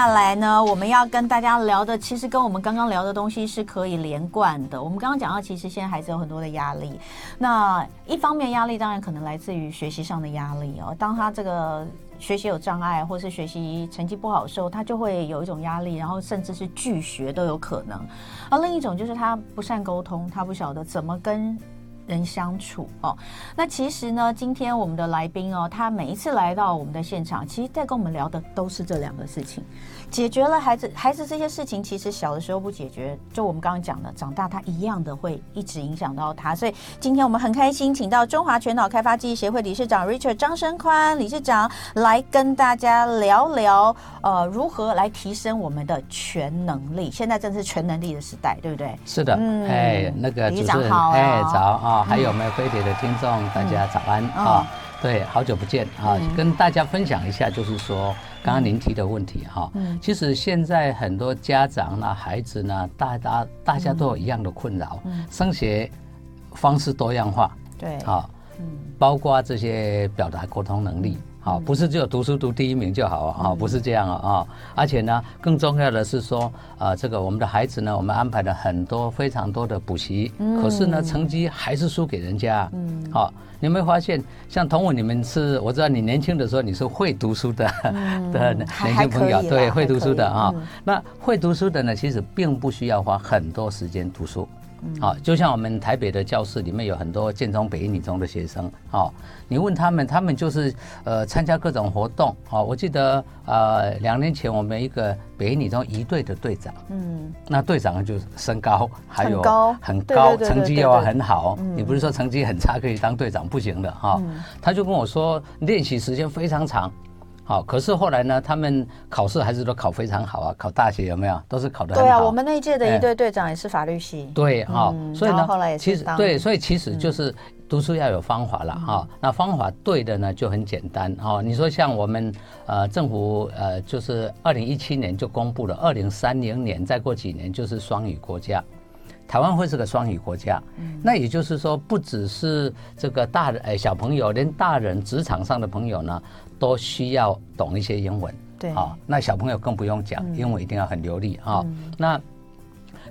下来呢，我们要跟大家聊的，其实跟我们刚刚聊的东西是可以连贯的。我们刚刚讲到，其实现在孩子有很多的压力。那一方面压力当然可能来自于学习上的压力哦，当他这个学习有障碍，或是学习成绩不好的时候，他就会有一种压力，然后甚至是拒学都有可能。而另一种就是他不善沟通，他不晓得怎么跟。人相处哦，那其实呢，今天我们的来宾哦，他每一次来到我们的现场，其实在跟我们聊的都是这两个事情。解决了孩子孩子这些事情，其实小的时候不解决，就我们刚刚讲的，长大他一样的会一直影响到他。所以今天我们很开心，请到中华全脑开发记忆协会理事长 Richard 张生宽理事长来跟大家聊聊，呃，如何来提升我们的全能力。现在正是全能力的时代，对不对？是的，嗯，哎，那个主持人，哎，早啊，还有没有飞碟的听众，大家早安啊。对，好久不见啊！跟大家分享一下，就是说刚刚您提的问题哈。嗯。其实现在很多家长呢、孩子呢，大家大家都有一样的困扰。嗯。升学方式多样化。对。啊。嗯。包括这些表达沟通能力。好，不是只有读书读第一名就好啊，不是这样啊，而且呢，更重要的是说，啊，这个我们的孩子呢，我们安排了很多非常多的补习，可是呢，成绩还是输给人家。嗯，好，你有没有发现，像同文你们是，我知道你年轻的时候你是会读书的 的年轻朋友，对，会读书的啊。那会读书的呢，其实并不需要花很多时间读书。好，就像我们台北的教室里面有很多建中、北一女中的学生，哦，你问他们，他们就是呃参加各种活动，哦，我记得呃两年前我们一个北一女中一队的队长，嗯，那队长就身高还有很高，很高，成绩又要很好，你不是说成绩很差可以当队长不行的哈，他就跟我说练习时间非常长。好，可是后来呢，他们考试还是都考非常好啊，考大学有没有？都是考得很好。对啊，我们那一届的一队队长也是法律系。对，哈，所以呢，后来也其实对，所以其实就是读书要有方法了哈。那方法对的呢，就很简单哈。你说像我们呃政府呃，就是二零一七年就公布了，二零三零年再过几年就是双语国家。台湾会是个双语国家，那也就是说，不只是这个大人，哎，小朋友，连大人职场上的朋友呢，都需要懂一些英文。对，啊，那小朋友更不用讲，英文一定要很流利啊。那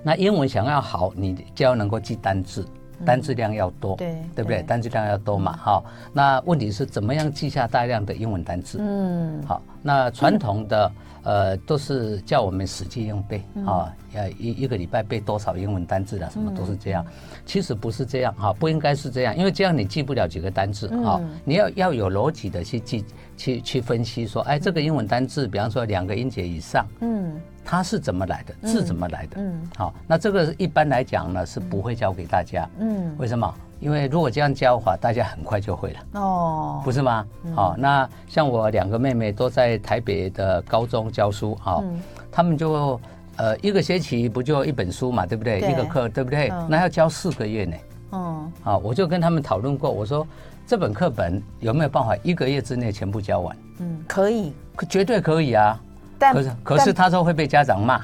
那英文想要好，你就要能够记单字，单字量要多，对，对不对？单字量要多嘛，哈。那问题是怎么样记下大量的英文单字？嗯，好，那传统的。呃，都是叫我们死记硬背啊，要，一一个礼拜背多少英文单字啊，什么都是这样。其实不是这样哈，不应该是这样，因为这样你记不了几个单字啊。你要要有逻辑的去记，去去分析说，哎，这个英文单字，比方说两个音节以上，嗯，它是怎么来的，字怎么来的？嗯，好，那这个一般来讲呢是不会教给大家，嗯，为什么？因为如果这样教的话，大家很快就会了哦，不是吗？好，那像我两个妹妹都在台北的高中教书，哈，他们就呃一个学期不就一本书嘛，对不对？一个课，对不对？那要教四个月呢。哦，好，我就跟他们讨论过，我说这本课本有没有办法一个月之内全部教完？嗯，可以，绝对可以啊。但可是可是他说会被家长骂。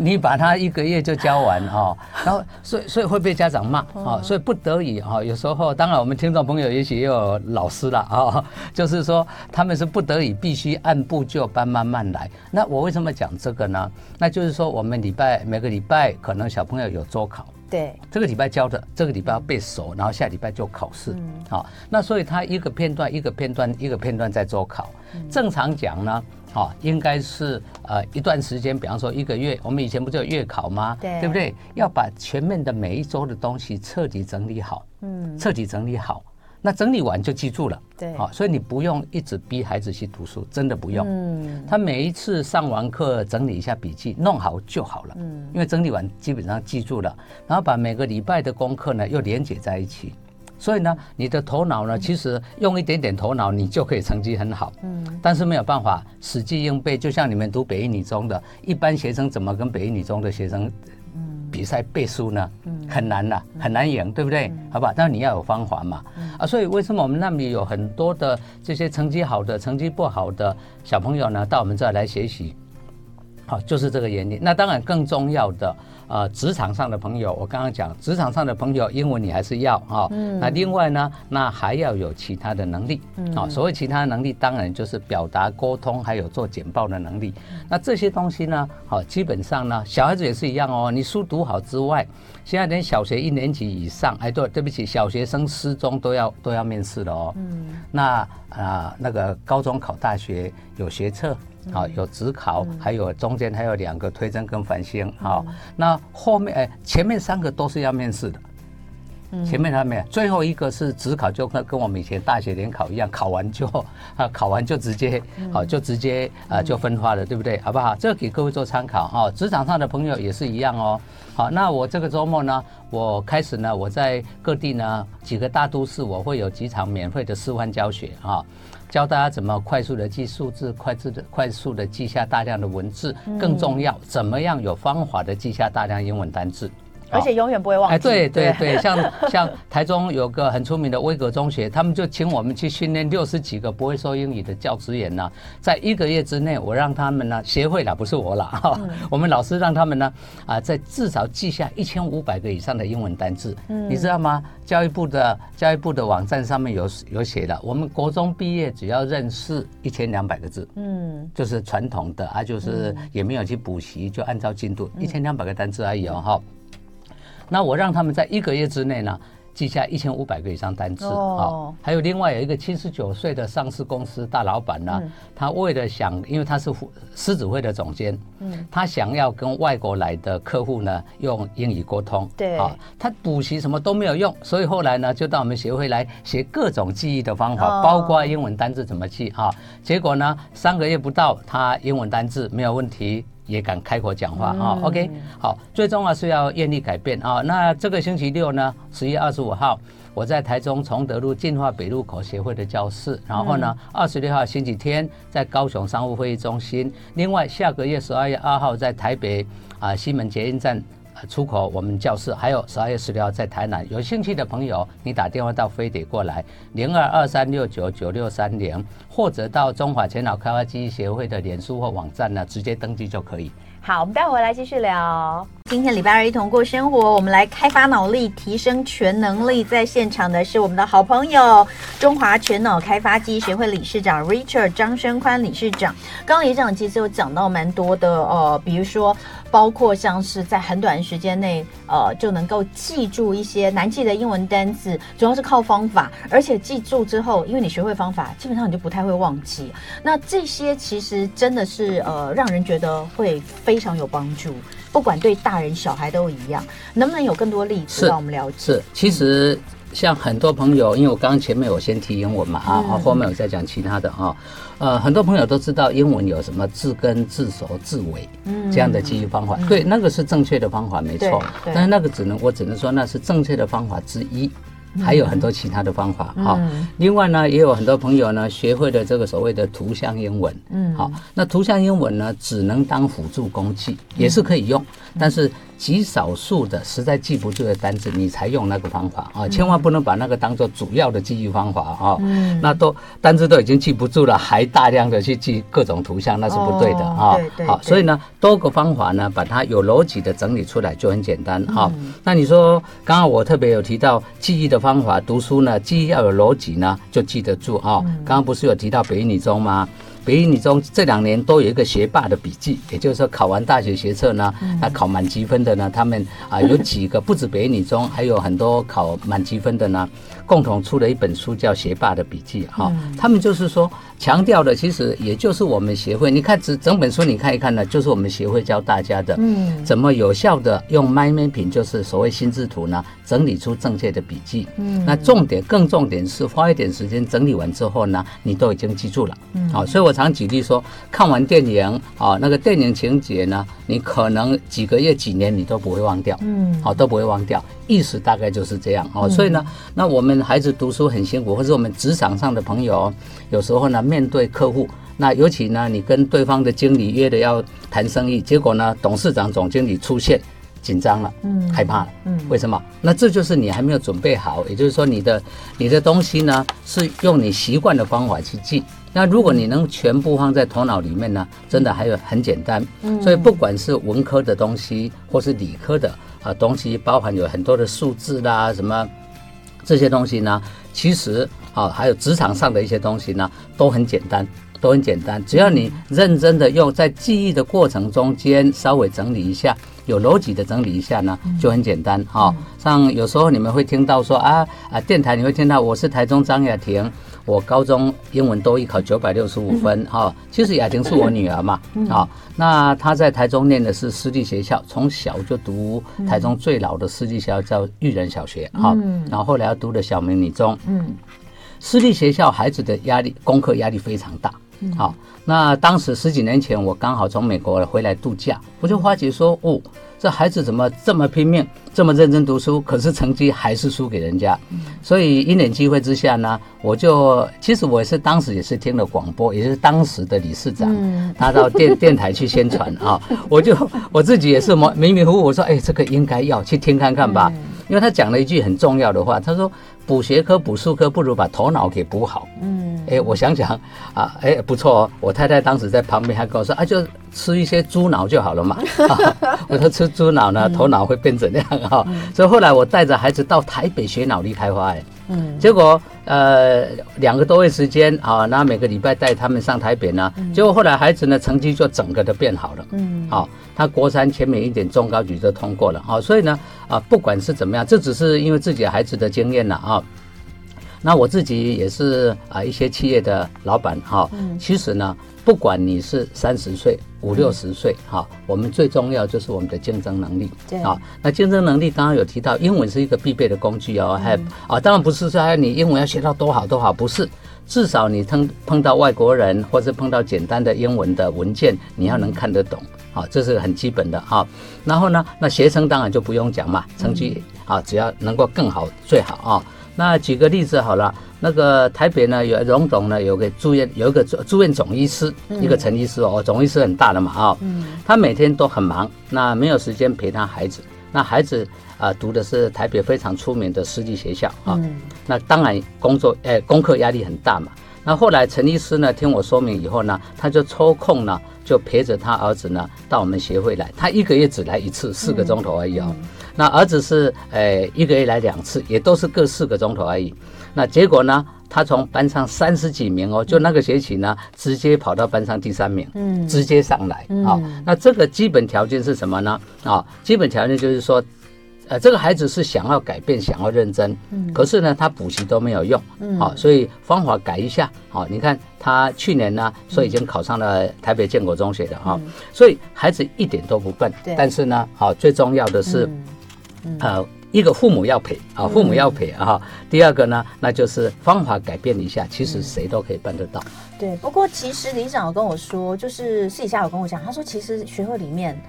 你把他一个月就教完哈，然后所以所以会被家长骂啊，所以不得已哈，有时候当然我们听众朋友也许也有老师了啊，就是说他们是不得已必须按部就班慢慢来。那我为什么讲这个呢？那就是说我们礼拜每个礼拜可能小朋友有周考，对，这个礼拜教的，这个礼拜要背熟，然后下礼拜就考试，好，那所以他一个片段一个片段一个片段在周考，正常讲呢。好，应该是呃一段时间，比方说一个月，我们以前不就有月考吗？对，对不对？要把前面的每一周的东西彻底整理好，嗯，彻底整理好，那整理完就记住了。对，好，所以你不用一直逼孩子去读书，真的不用。嗯，他每一次上完课整理一下笔记，弄好就好了。嗯，因为整理完基本上记住了，然后把每个礼拜的功课呢又连接在一起。所以呢，你的头脑呢，其实用一点点头脑，你就可以成绩很好。嗯。但是没有办法死记硬背，就像你们读北一女中的一般学生，怎么跟北一女中的学生比赛背书呢？嗯。很难的，很难赢，对不对？好吧，但是你要有方法嘛。啊，所以为什么我们那里有很多的这些成绩好的、成绩不好的小朋友呢？到我们这儿来学习，好，就是这个原因。那当然更重要的。呃职场上的朋友，我刚刚讲职场上的朋友，英文你还是要哈。哦嗯、那另外呢，那还要有其他的能力。嗯。啊，所谓其他的能力，当然就是表达沟通，还有做简报的能力。那这些东西呢，好，基本上呢，小孩子也是一样哦。你书读好之外，现在连小学一年级以上，哎，对，对不起，小学生师中都要都要面试了哦。嗯。那啊、呃，那个高中考大学有学测。好，有直考，还有中间还有两个推甄跟繁星。好，那后面哎，前面三个都是要面试的。前面还没有，最后一个是指考，就跟跟我们以前大学联考一样，考完就啊，考完就直接好，就直接啊就分发了，对不对？好不好？这个给各位做参考啊。职场上的朋友也是一样哦。好，那我这个周末呢，我开始呢，我在各地呢几个大都市，我会有几场免费的示范教学啊。教大家怎么快速的记数字，快速的快速的记下大量的文字，更重要，怎么样有方法的记下大量英文单字。而且永远不会忘记。哎，对对对，像 像台中有个很出名的威格中学，他们就请我们去训练六十几个不会说英语的教职员呢，在一个月之内，我让他们呢，协会了，不是我啦，哈，我们老师让他们呢，啊，在至少记下一千五百个以上的英文单字。嗯，你知道吗？教育部的教育部的网站上面有有写的，我们国中毕业只要认识一千两百个字，嗯，就是传统的啊，就是也没有去补习，就按照进度一千两百个单字而已哦，哈。那我让他们在一个月之内呢，记下一千五百个以上单词啊，还有另外有一个七十九岁的上市公司大老板呢，他为了想，因为他是狮子会的总监，嗯，他想要跟外国来的客户呢用英语沟通，对，啊，他补习什么都没有用，所以后来呢就到我们协会来学各种记忆的方法，包括英文单字怎么记啊，结果呢三个月不到，他英文单字没有问题。也敢开口讲话啊？OK，好，最重要是要愿意改变啊。那这个星期六呢，十月二十五号，我在台中崇德路进化北路口协会的教室。然后呢，二十六号星期天在高雄商务会议中心。另外，下个月十二月二号在台北啊西门捷运站。出口我们教室，还有十二月十六号在台南，有兴趣的朋友，你打电话到飞碟过来，零二二三六九九六三零，或者到中华全脑开发记忆协会的脸书或网站呢，直接登记就可以。好，我们待会来继续聊。今天礼拜二一同过生活，我们来开发脑力，提升全能力。在现场的是我们的好朋友，中华全脑开发记忆协会理事长 Richard 张生宽理事长。刚刚理事长其实有讲到蛮多的，呃，比如说。包括像是在很短的时间内，呃，就能够记住一些难记的英文单词，主要是靠方法，而且记住之后，因为你学会方法，基本上你就不太会忘记。那这些其实真的是呃，让人觉得会非常有帮助，不管对大人小孩都一样。能不能有更多例子让我们了解？是，其实。嗯像很多朋友，因为我刚刚前面我先提英文嘛啊，嗯、后面我再讲其他的啊，呃，很多朋友都知道英文有什么字根、字首、字尾这样的记忆方法，嗯、对，那个是正确的方法，没错，但是那个只能我只能说那是正确的方法之一。还有很多其他的方法哈。另外呢，也有很多朋友呢学会了这个所谓的图像英文。嗯，好，那图像英文呢，只能当辅助工具，也是可以用，但是极少数的实在记不住的单词，你才用那个方法啊，千万不能把那个当做主要的记忆方法啊。嗯，那都单词都已经记不住了，还大量的去记各种图像，那是不对的啊。对对。好，所以呢，多个方法呢，把它有逻辑的整理出来就很简单啊。那你说，刚刚我特别有提到记忆的方法。方法读书呢，记忆要有逻辑呢，就记得住啊。刚刚不是有提到北一女中吗？北一女中这两年都有一个学霸的笔记，也就是说考完大学学测呢，那考满级分的呢，他们啊有几个不止北一女中，还有很多考满级分的呢，共同出了一本书叫《学霸的笔记》哈。他们就是说强调的，其实也就是我们协会，你看整整本书你看一看呢，就是我们协会教大家的，嗯，怎么有效的用 mind mapping，就是所谓心智图呢，整理出正确的笔记。嗯，那重点更重点是花一点时间整理完之后呢，你都已经记住了。嗯，好，所以我。常举例说，看完电影啊，那个电影情节呢，你可能几个月、几年你都不会忘掉，嗯，好都不会忘掉，意思大概就是这样哦。所以呢，那我们孩子读书很辛苦，或者我们职场上的朋友，有时候呢面对客户，那尤其呢你跟对方的经理约的要谈生意，结果呢董事长、总经理出现。紧张了，嗯，害怕了，嗯，为什么？那这就是你还没有准备好，也就是说，你的你的东西呢，是用你习惯的方法去记，那如果你能全部放在头脑里面呢，真的还有很简单。所以不管是文科的东西，或是理科的啊东西，包含有很多的数字啦，什么这些东西呢，其实啊还有职场上的一些东西呢，都很简单，都很简单。只要你认真的用在记忆的过程中间稍微整理一下，有逻辑的整理一下呢，就很简单啊。像有时候你们会听到说啊啊电台你会听到我是台中张雅婷。我高中英文多一考九百六十五分哈，其实雅婷是我女儿嘛，啊，那她在台中念的是私立学校，从小就读台中最老的私立学校叫育人小学哈，然后后来又读的小明女中，嗯，私立学校孩子的压力功课压力非常大，好，那当时十几年前我刚好从美国回来度假，我就发觉说哦。这孩子怎么这么拼命，这么认真读书，可是成绩还是输给人家。所以一点机会之下呢，我就其实我也是当时也是听了广播，也是当时的理事长，他到电 电台去宣传啊，我就我自己也是迷迷糊糊，我说哎，这个应该要去听看看吧，因为他讲了一句很重要的话，他说。补学科、补术科，不如把头脑给补好。嗯，哎，我想想啊，哎，不错哦。我太太当时在旁边还跟我说啊，就吃一些猪脑就好了嘛。啊、我说吃猪脑呢，头脑会变怎样啊？嗯、所以后来我带着孩子到台北学脑力开发，哎。嗯，结果呃两个多月时间啊，那每个礼拜带他们上台北呢，结果后来孩子呢成绩就整个都变好了，嗯，好，他国三前面一点中高举就通过了，好，所以呢啊不管是怎么样，这只是因为自己孩子的经验了啊。那我自己也是啊，一些企业的老板哈，其实呢，不管你是三十岁、五六十岁哈，我们最重要就是我们的竞争能力。对啊，那竞争能力刚刚有提到，英文是一个必备的工具哦，还啊，当然不是说你英文要学到多好多好，不是，至少你碰碰到外国人或是碰到简单的英文的文件，你要能看得懂。啊，这是很基本的啊。然后呢，那学生当然就不用讲嘛，成绩啊，只要能够更好最好啊。那举个例子好了，那个台北呢有荣总呢有个住院有一个住院总医师，嗯、一个陈医师哦，总医师很大的嘛啊、哦，嗯、他每天都很忙，那没有时间陪他孩子，那孩子啊、呃、读的是台北非常出名的私立学校啊，嗯、那当然工作诶、呃、功课压力很大嘛，那后来陈医师呢听我说明以后呢，他就抽空呢就陪着他儿子呢到我们协会来，他一个月只来一次，四个钟头而已哦。那儿子是，呃，一个月来两次，也都是各四个钟头而已。那结果呢？他从班上三十几名哦，就那个学期呢，直接跑到班上第三名，嗯，直接上来。好，那这个基本条件是什么呢？啊，基本条件就是说，呃，这个孩子是想要改变，想要认真，嗯，可是呢，他补习都没有用，嗯，好，所以方法改一下。好，你看他去年呢，说已经考上了台北建国中学的哈，所以孩子一点都不笨，对，但是呢，好，最重要的是。呃，一个父母要陪啊，父母要陪啊。第二个呢，那就是方法改变一下，其实谁都可以办得到。对，不过其实理事长有跟我说，就是私底下有跟我讲，他说其实学会里面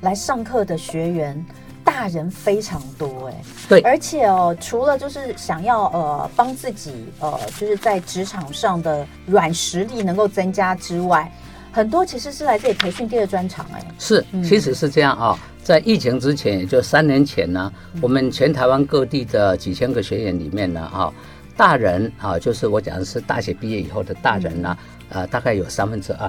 来上课的学员大人非常多，哎，对，而且哦，除了就是想要呃帮自己呃就是在职场上的软实力能够增加之外，很多其实是来这里培训第二专场，哎，是，其实是这样啊。在疫情之前，也就三年前呢，我们全台湾各地的几千个学员里面呢，啊，大人啊，就是我讲的是大学毕业以后的大人呢，呃，大概有三分之二，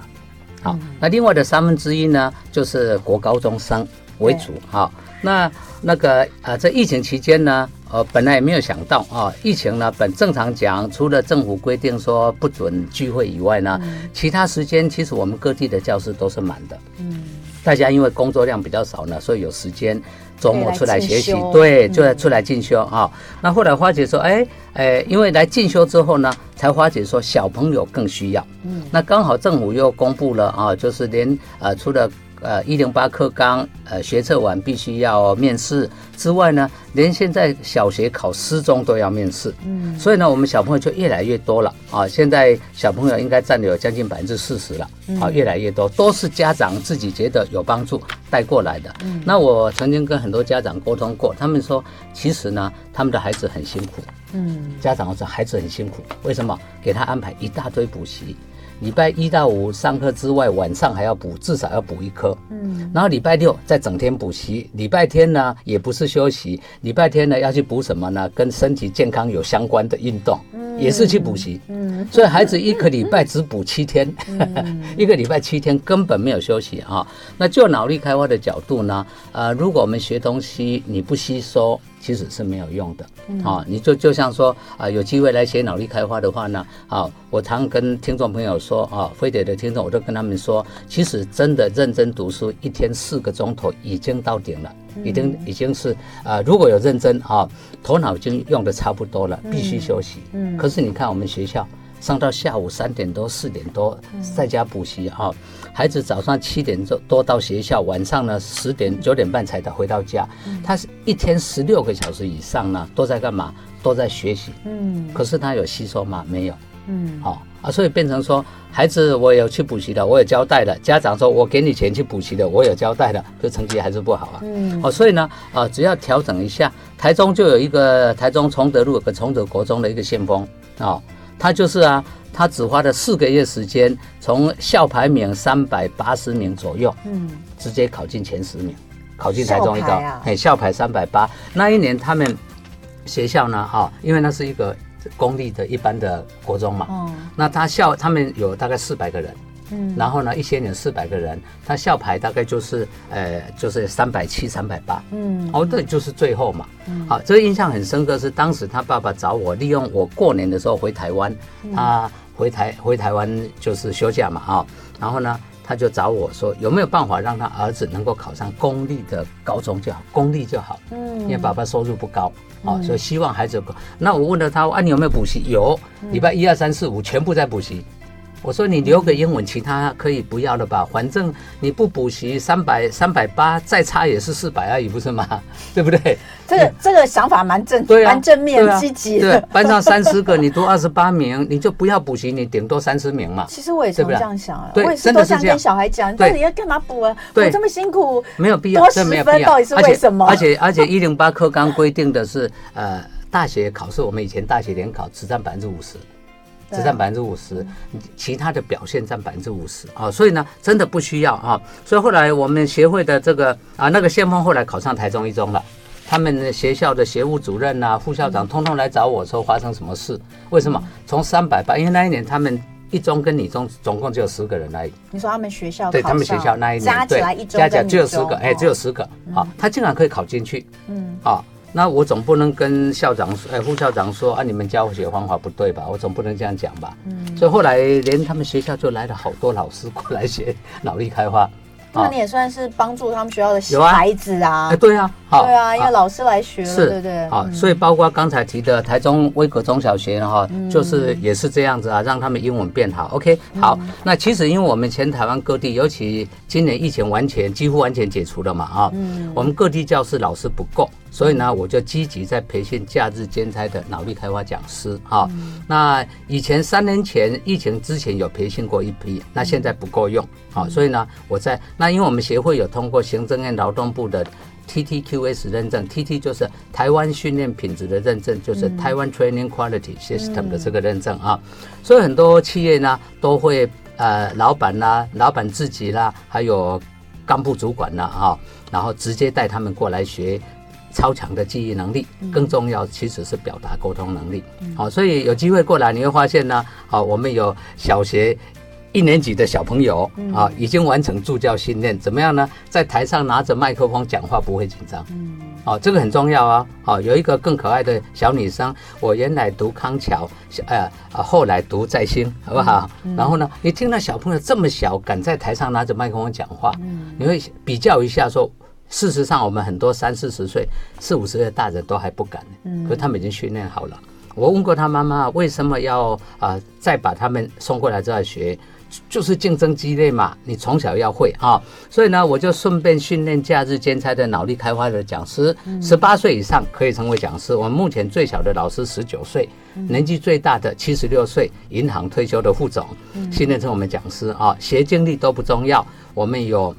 好，那另外的三分之一呢，就是国高中生为主，好，那那个呃，在疫情期间呢，呃，本来也没有想到啊，疫情呢，本正常讲，除了政府规定说不准聚会以外呢，其他时间其实我们各地的教室都是满的，嗯。大家因为工作量比较少呢，所以有时间周末出来学习，对，就要出来进修啊。那后来花姐说，哎哎，因为来进修之后呢，才花姐说小朋友更需要。嗯，那刚好政府又公布了啊，就是连呃除了。呃，一零八课纲，呃，学测完必须要面试之外呢，连现在小学考师中都要面试。嗯，所以呢，我们小朋友就越来越多了啊。现在小朋友应该占有将近百分之四十了啊，越来越多都是家长自己觉得有帮助带过来的。嗯，那我曾经跟很多家长沟通过，他们说，其实呢，他们的孩子很辛苦。嗯，家长说孩子很辛苦，为什么？给他安排一大堆补习。礼拜一到五上课之外，晚上还要补，至少要补一科。嗯，然后礼拜六再整天补习，礼拜天呢也不是休息，礼拜天呢要去补什么呢？跟身体健康有相关的运动。嗯。也是去补习，嗯，所以孩子一个礼拜只补七天，嗯、一个礼拜七天根本没有休息啊。那就脑力开发的角度呢，呃，如果我们学东西你不吸收，其实是没有用的，啊，你就就像说啊，有机会来学脑力开发的话呢，啊，我常跟听众朋友说啊，非得的听众，我都跟他们说，其实真的认真读书，一天四个钟头已经到顶了，已经已经是啊，如果有认真啊，头脑已经用的差不多了，必须休息。嗯，可是你看我们学校。上到下午三点多四点多，在家补习哈。孩子早上七点多到学校，晚上呢十点九点半才到回到家。他是一天十六个小时以上呢，都在干嘛？都在学习。嗯。可是他有吸收吗？没有。嗯。好啊，所以变成说，孩子我有去补习的，我有交代的。家长说我给你钱去补习的，我有交代的，就成绩还是不好啊。嗯。哦，所以呢，啊，只要调整一下，台中就有一个台中崇德路有个崇德国中的一个先锋啊。他就是啊，他只花了四个月时间，从校排名三百八十名左右，嗯，直接考进前十名，考进台中一高，哎，校排三百八。那一年他们学校呢，哈，因为那是一个公立的一般的国中嘛，嗯，那他校他们有大概四百个人。嗯，然后呢，一些年四百个人，他校牌大概就是，呃，就是三百七、三百八。嗯，哦，对，就是最后嘛。嗯，好，这个印象很深刻，是当时他爸爸找我，利用我过年的时候回台湾，他回台回台湾就是休假嘛，啊，然后呢，他就找我说有没有办法让他儿子能够考上公立的高中就好，公立就好。嗯，因为爸爸收入不高，啊，所以希望孩子。那我问了他，啊，你有没有补习？有，礼拜一二三四五全部在补习。我说你留个英文，其他可以不要了吧？反正你不补习，三百三百八再差也是四百而已，不是吗？对不对？这个这个想法蛮正，对啊，蛮正面积极的。对，班上三十个，你读二十八名，你就不要补习，你顶多三十名嘛。其实我也是这样想啊，我也是都想跟小孩讲，到底要干嘛补啊？补这么辛苦，没有必要，多十分到底是为什么？而且而且一零八课纲规定的是，呃，大学考试我们以前大学联考只占百分之五十。只占百分之五十，其他的表现占百分之五十啊，所以呢，真的不需要啊。所以后来我们协会的这个啊，那个先锋后来考上台中一中了，他们学校的学务主任啊、副校长通通来找我说发生什么事？为什么从三百八？因为那一年他们一中跟女中总共只有十个人而已。你说他们学校对他们学校那一年加起来一中加起来只有十个，哎，只有十个啊，他竟然可以考进去，嗯啊。那我总不能跟校长说，哎，副校长说啊，你们教学方法不对吧？我总不能这样讲吧。嗯，所以后来连他们学校就来了好多老师过来学脑力开发。那你也算是帮助他们学校的孩子啊？哎，对啊，对啊，因为老师来学了，是，对对。好，所以包括刚才提的台中威格中小学哈，就是也是这样子啊，让他们英文变好。OK，好。那其实因为我们全台湾各地，尤其今年疫情完全几乎完全解除了嘛啊，我们各地教室老师不够，所以呢，我就积极在培训假日兼差的脑力开发讲师啊。那以前三年前疫情之前有培训过一批，那现在不够用，好，所以呢，我在。那因为我们协会有通过行政院劳动部的 TTQS 认证，TT 就是台湾训练品质的认证，就是台湾 Training Quality System 的这个认证啊，所以很多企业呢都会呃老板啦、老板自己啦，还有干部主管啦啊，然后直接带他们过来学超强的记忆能力，更重要其实是表达沟通能力。好，所以有机会过来你会发现呢，好，我们有小学。一年级的小朋友啊，已经完成助教训练，怎么样呢？在台上拿着麦克风讲话不会紧张，嗯，哦，这个很重要啊。哦，有一个更可爱的小女生，我原来读康桥，呃，后来读在新，好不好？然后呢，你听到小朋友这么小，敢在台上拿着麦克风讲话，你会比较一下说，事实上我们很多三四十岁、四五十岁的大人都还不敢，嗯，可是他们已经训练好了。我问过他妈妈，为什么要啊、呃、再把他们送过来这儿学？就是竞争激烈嘛，你从小要会啊，所以呢，我就顺便训练假日兼差的脑力开发的讲师，十八岁以上可以成为讲师。我们目前最小的老师十九岁，年纪最大的七十六岁，银行退休的副总，训练成我们讲师啊。学经历都不重要，我们有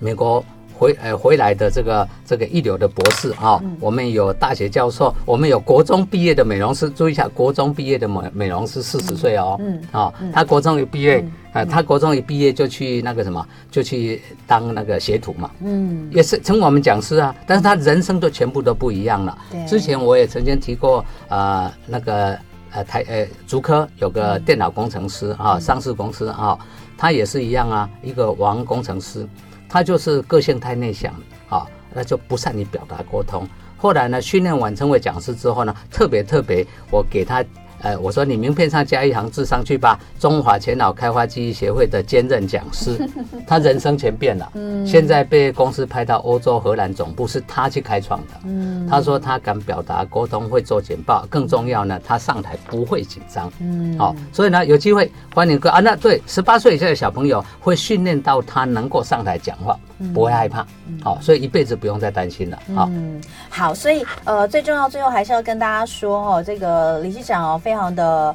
美国。回呃回来的这个这个一流的博士啊，嗯、我们有大学教授，我们有国中毕业的美容师，注意一下，国中毕业的美美容师四十岁哦，嗯。啊，他国中一毕业，呃，他国中一毕业就去那个什么，就去当那个学徒嘛，嗯，也是成我们讲师啊，但是他人生都全部都不一样了。之前我也曾经提过，呃，那个呃台呃竹科有个电脑工程师啊，上市公司啊，他也是一样啊，一个王工程师，他就是个性太内向啊，那就不善于表达沟通。后来呢，训练完成为讲师之后呢，特别特别，我给他。呃，我说你名片上加一行字上去吧，中华前脑开发记忆协会的兼任讲师，他人生全变了。嗯，现在被公司派到欧洲荷兰总部，是他去开创的。嗯，他说他敢表达沟通，会做简报，更重要呢，他上台不会紧张。嗯，好，所以呢，有机会欢迎各啊，那对十八岁以下的小朋友会训练到他能够上台讲话，不会害怕。好，所以一辈子不用再担心了。好，嗯，好，所以呃，最重要最后还是要跟大家说哦，这个理事长非常的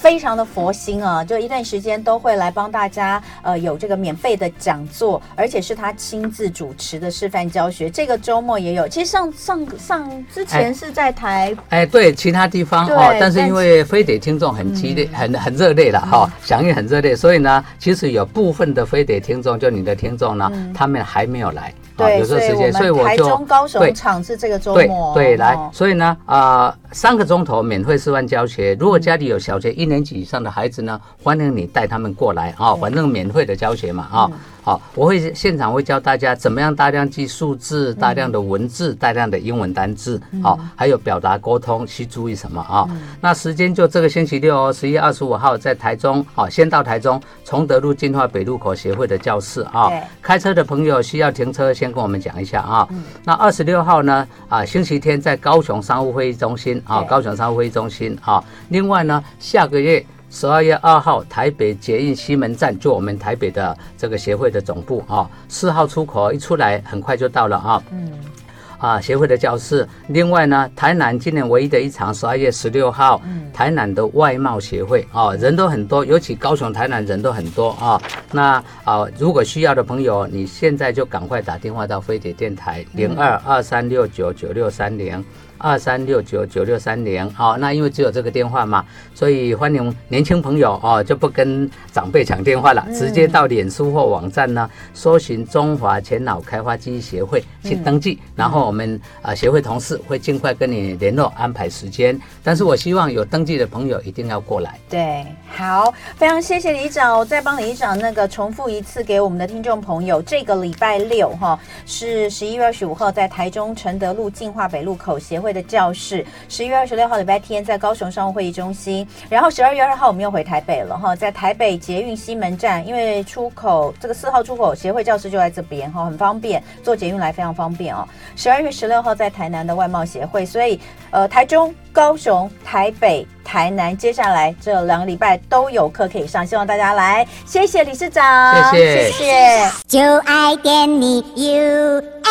非常的佛心啊！就一段时间都会来帮大家呃有这个免费的讲座，而且是他亲自主持的示范教学。这个周末也有，其实上上上之前是在台哎，哎对其他地方哦，但是因为飞碟听众很激烈，嗯、很很热烈了哈，响应很热烈，所以呢，其实有部分的飞碟听众，就你的听众呢，嗯、他们还没有来。对，有这时间所以我们台中、高雄场是这个周末。对，对，来，所以呢，啊，三个钟头免费示范教学。如果家里有小学一年级以上的孩子呢，欢迎你带他们过来啊，反正免费的教学嘛啊。好，我会现场会教大家怎么样大量记数字、大量的文字、大量的英文单字，好，还有表达沟通需注意什么啊？那时间就这个星期六哦，十一月二十五号在台中，好，先到台中崇德路进化北路口协会的教室啊。开车的朋友需要停车，先跟我们讲一下啊。那二十六号呢？啊，星期天在高雄商务会议中心啊，高雄商务会议中心啊。另外呢，下个月。十二月二号，台北捷运西门站，就我们台北的这个协会的总部啊，四号出口一出来，很快就到了啊。嗯。啊，协会的教室。另外呢，台南今年唯一的一场，十二月十六号，台南的外贸协会啊，人都很多，尤其高雄、台南人都很多啊。那啊，如果需要的朋友，你现在就赶快打电话到飞碟电台零二二三六九九六三零。二三六九九六三零，好，那因为只有这个电话嘛，所以欢迎年轻朋友哦，就不跟长辈抢电话了，直接到脸书或网站呢，搜寻中华前脑开发记忆协会去登记，然后我们啊协会同事会尽快跟你联络安排时间。但是我希望有登记的朋友一定要过来。对，好，非常谢谢李长，我再帮李长那个重复一次给我们的听众朋友，这个礼拜六哈是十一月二十五号在台中承德路进化北路口协会。的教室，十一月二十六号礼拜天在高雄商务会议中心，然后十二月二号我们又回台北了哈，在台北捷运西门站，因为出口这个四号出口协会教室就在这边哈，很方便，坐捷运来非常方便哦。十二月十六号在台南的外贸协会，所以呃台中、高雄、台北、台南，接下来这两个礼拜都有课可以上，希望大家来，谢谢理事长，谢谢，谢谢，就爱点你 UFO。